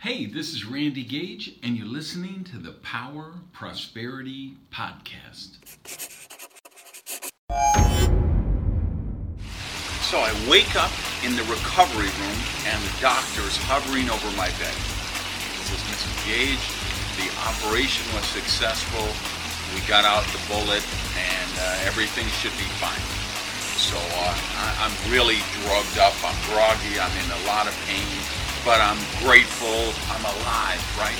Hey, this is Randy Gage, and you're listening to the Power Prosperity Podcast. So I wake up in the recovery room, and the doctor's hovering over my bed. He says, Mr. Gage, the operation was successful. We got out the bullet, and uh, everything should be fine. So uh, I, I'm really drugged up. I'm groggy. I'm in a lot of pain, but I'm grateful. I'm alive, right?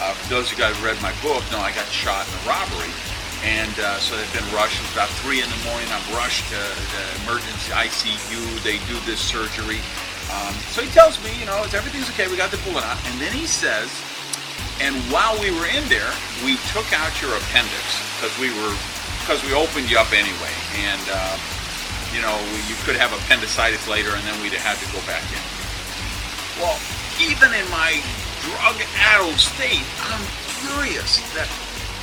Uh, for those of you guys who read my book, know I got shot in a robbery. And uh, so they've been rushed. It's about 3 in the morning. I'm rushed to the emergency ICU. They do this surgery. Um, so he tells me, you know, everything's okay. We got the bullet out. And then he says, and while we were in there, we took out your appendix because we were because we opened you up anyway, and uh, you know you could have appendicitis later, and then we'd have had to go back in. Well, even in my drug-addled state, I'm furious that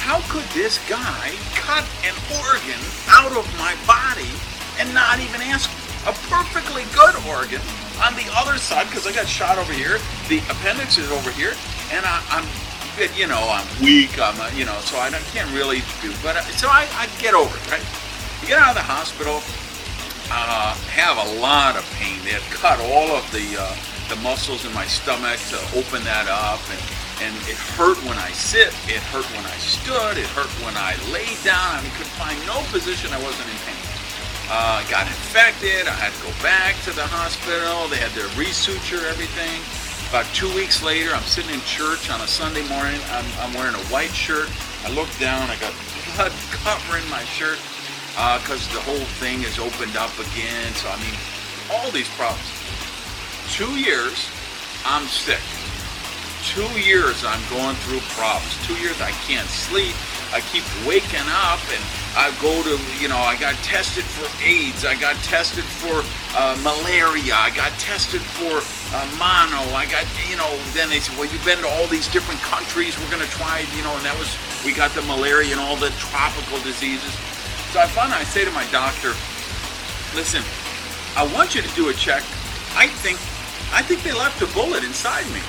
how could this guy cut an organ out of my body and not even ask a perfectly good organ on the other side because I got shot over here, the appendix is over here, and I, I'm you know, I'm weak. I'm, you know, so I can't really do. But uh, so I, I get over it, right? You get out of the hospital, uh, have a lot of pain. They had cut all of the uh, the muscles in my stomach to open that up, and and it hurt when I sit. It hurt when I stood. It hurt when I lay down. I mean, could find no position I wasn't in pain. Uh, got infected. I had to go back to the hospital. They had to resuture everything. About two weeks later, I'm sitting in church on a Sunday morning. I'm, I'm wearing a white shirt. I look down. I got blood covering my shirt because uh, the whole thing is opened up again. So I mean, all these problems. Two years, I'm sick. Two years, I'm going through problems. Two years, I can't sleep. I keep waking up and I go to, you know, I got tested for AIDS. I got tested for uh, malaria. I got tested for uh, mono. I got, you know, then they said, well, you've been to all these different countries. We're going to try, you know, and that was, we got the malaria and all the tropical diseases. So I finally, I say to my doctor, listen, I want you to do a check. I think, I think they left a bullet inside me.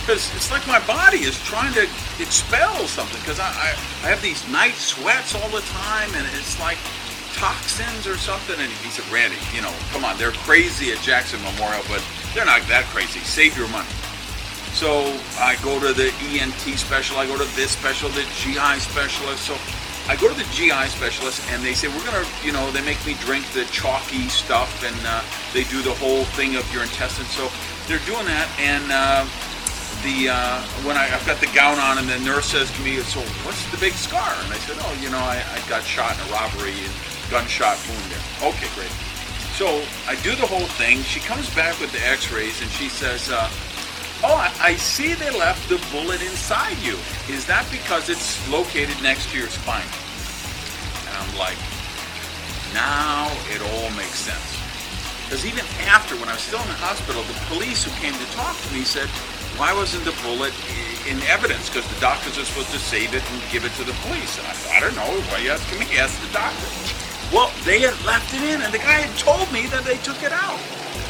Because it's like my body is trying to expel something because I, I, I have these night sweats all the time and it's like toxins or something. And he said randy you know come on they're crazy at jackson memorial but they're not that crazy. Save your money. So i go to the ent special i go to this special the gi specialist so i go to the gi specialist and they say we're going to you know they make me drink the chalky stuff and uh, they do the whole thing of your intestines so they're doing that and uh, the uh, when I, have got the gown on, and the nurse says to me, "So what's the big scar?" And I said, "Oh, you know, I, I got shot in a robbery and gunshot wound there." Okay, great. So I do the whole thing. She comes back with the X-rays, and she says, uh, "Oh, I, see they left the bullet inside you. Is that because it's located next to your spine?" And I'm like, "Now it all makes sense." Because even after, when I was still in the hospital, the police who came to talk to me said, why wasn't the bullet in evidence? Because the doctors are supposed to save it and give it to the police. And I thought, I don't know. Why are you asking me? Ask the doctor. Well, they had left it in, and the guy had told me that they took it out.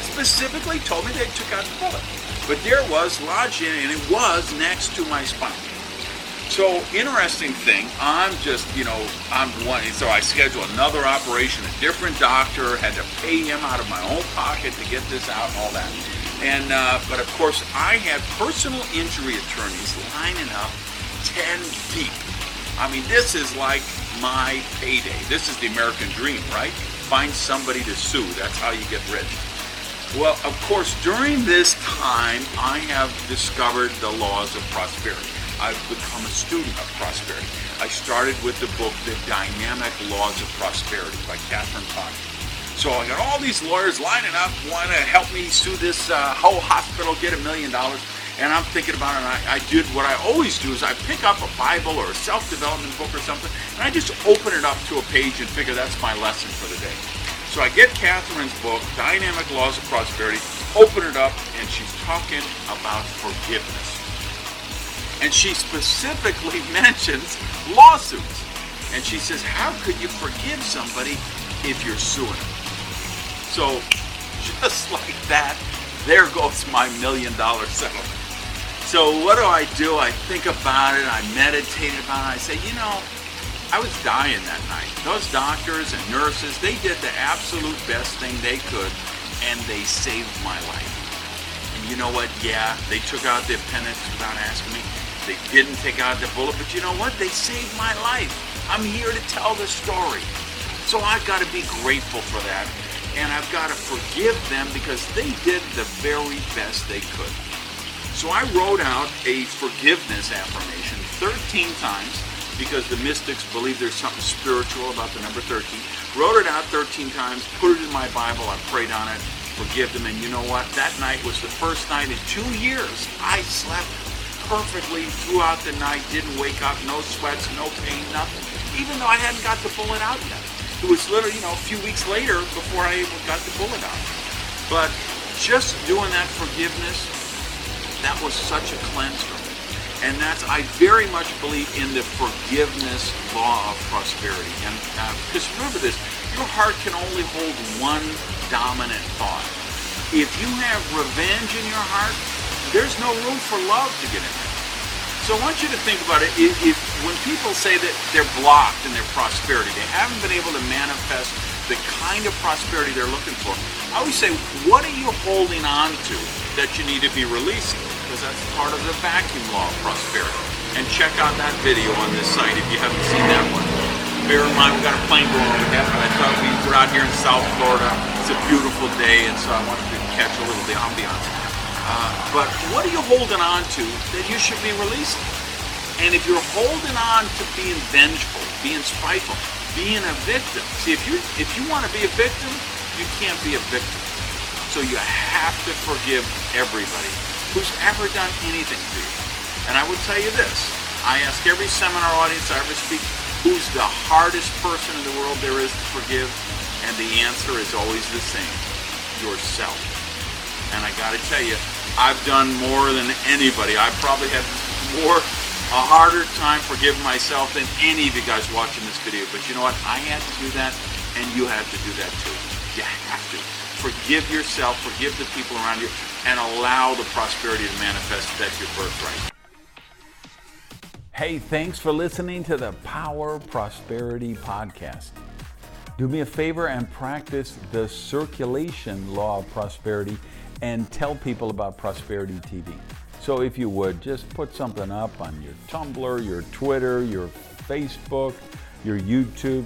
Specifically told me they took out the bullet. But there was lodged in, and it was next to my spine. So interesting thing, I'm just, you know, I'm one. So I schedule another operation, a different doctor, had to pay him out of my own pocket to get this out and all that. And uh, but of course, I had personal injury attorneys lining up ten deep. I mean, this is like my payday. This is the American dream, right? Find somebody to sue. That's how you get rich. Well, of course, during this time, I have discovered the laws of prosperity. I've become a student of prosperity. I started with the book, The Dynamic Laws of Prosperity by Catherine Ponder. So I got all these lawyers lining up, want to help me sue this uh, whole hospital, get a million dollars. And I'm thinking about it, and I, I did what I always do is I pick up a Bible or a self-development book or something, and I just open it up to a page and figure that's my lesson for the day. So I get Catherine's book, Dynamic Laws of Prosperity, open it up, and she's talking about forgiveness. And she specifically mentions lawsuits. And she says, how could you forgive somebody if you're suing them? So, just like that, there goes my million dollar settlement. So what do I do? I think about it. I meditate about it. I say, you know, I was dying that night. Those doctors and nurses, they did the absolute best thing they could, and they saved my life. And you know what? Yeah, they took out the appendix without asking me. They didn't take out the bullet, but you know what? They saved my life. I'm here to tell the story. So I've got to be grateful for that. And I've got to forgive them because they did the very best they could. So I wrote out a forgiveness affirmation 13 times because the mystics believe there's something spiritual about the number 13. Wrote it out 13 times, put it in my Bible, I prayed on it, forgive them, and you know what? That night was the first night in two years I slept perfectly throughout the night, didn't wake up, no sweats, no pain, nothing, even though I hadn't got the bullet out yet. It was literally, you know, a few weeks later before I even got the bullet out. But just doing that forgiveness, that was such a cleanse for me. And that's, I very much believe in the forgiveness law of prosperity. And because uh, remember this, your heart can only hold one dominant thought. If you have revenge in your heart, there's no room for love to get in there. So I want you to think about it. If, if, when people say that they're blocked in their prosperity, they haven't been able to manifest the kind of prosperity they're looking for. I always say, what are you holding on to that you need to be releasing? Because that's part of the vacuum law of prosperity. And check out that video on this site if you haven't seen that one. Bear in mind, we got a plane going over that, but I thought we were out here in South Florida. It's a beautiful day, and so I wanted to catch a little the ambiance. Uh, but what are you holding on to that you should be releasing? And if you're holding on to being vengeful, being spiteful, being a victim, see if you if you want to be a victim, you can't be a victim. So you have to forgive everybody who's ever done anything to you. And I would tell you this: I ask every seminar audience I ever speak, who's the hardest person in the world there is to forgive, and the answer is always the same: yourself. And I got to tell you, I've done more than anybody. I probably had more, a harder time forgiving myself than any of you guys watching this video. But you know what? I had to do that, and you have to do that too. You have to. Forgive yourself, forgive the people around you, and allow the prosperity to manifest. That's your birthright. Hey, thanks for listening to the Power Prosperity Podcast. Do me a favor and practice the circulation law of prosperity and tell people about Prosperity TV. So if you would, just put something up on your Tumblr, your Twitter, your Facebook, your YouTube.